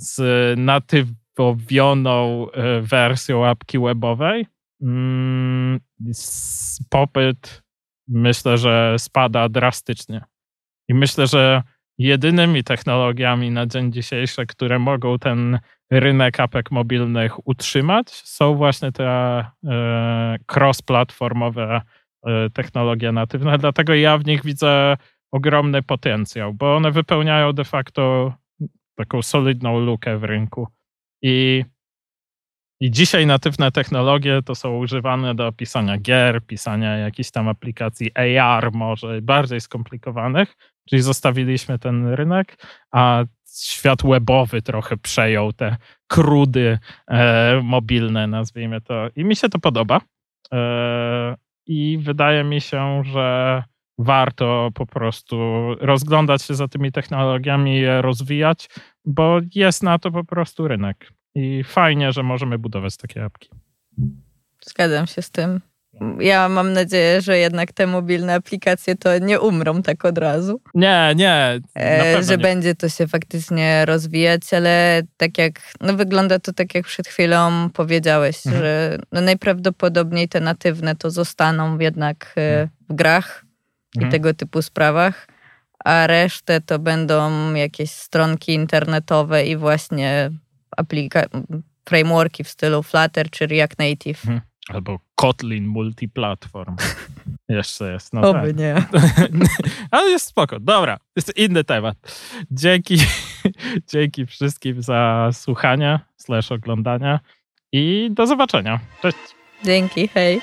znatywowioną wersją apki webowej, popyt myślę, że spada drastycznie. I myślę, że jedynymi technologiami na dzień dzisiejszy, które mogą ten rynek apek mobilnych utrzymać, są właśnie te e, cross-platformowe e, technologie natywne. Dlatego ja w nich widzę ogromny potencjał, bo one wypełniają de facto taką solidną lukę w rynku. I, i dzisiaj natywne technologie to są używane do pisania gier, pisania jakichś tam aplikacji AR, może bardziej skomplikowanych, Czyli zostawiliśmy ten rynek, a świat webowy trochę przejął te krudy e, mobilne, nazwijmy to. I mi się to podoba. E, I wydaje mi się, że warto po prostu rozglądać się za tymi technologiami je rozwijać, bo jest na to po prostu rynek. I fajnie, że możemy budować takie apki. Zgadzam się z tym. Ja mam nadzieję, że jednak te mobilne aplikacje to nie umrą tak od razu. Nie, nie. E, że nie. będzie to się faktycznie rozwijać, ale tak jak, no wygląda to tak jak przed chwilą powiedziałeś, mhm. że no najprawdopodobniej te natywne to zostaną jednak e, mhm. w grach mhm. i tego typu sprawach, a resztę to będą jakieś stronki internetowe i właśnie aplika- frameworki w stylu Flutter czy React Native. Mhm. Albo Kotlin multiplatform. Jeszcze jest. No Oby tak. nie. Ale jest spoko. Dobra, jest inny temat. Dzięki, dzięki wszystkim za słuchanie slash oglądania i do zobaczenia. Cześć. Dzięki, hej.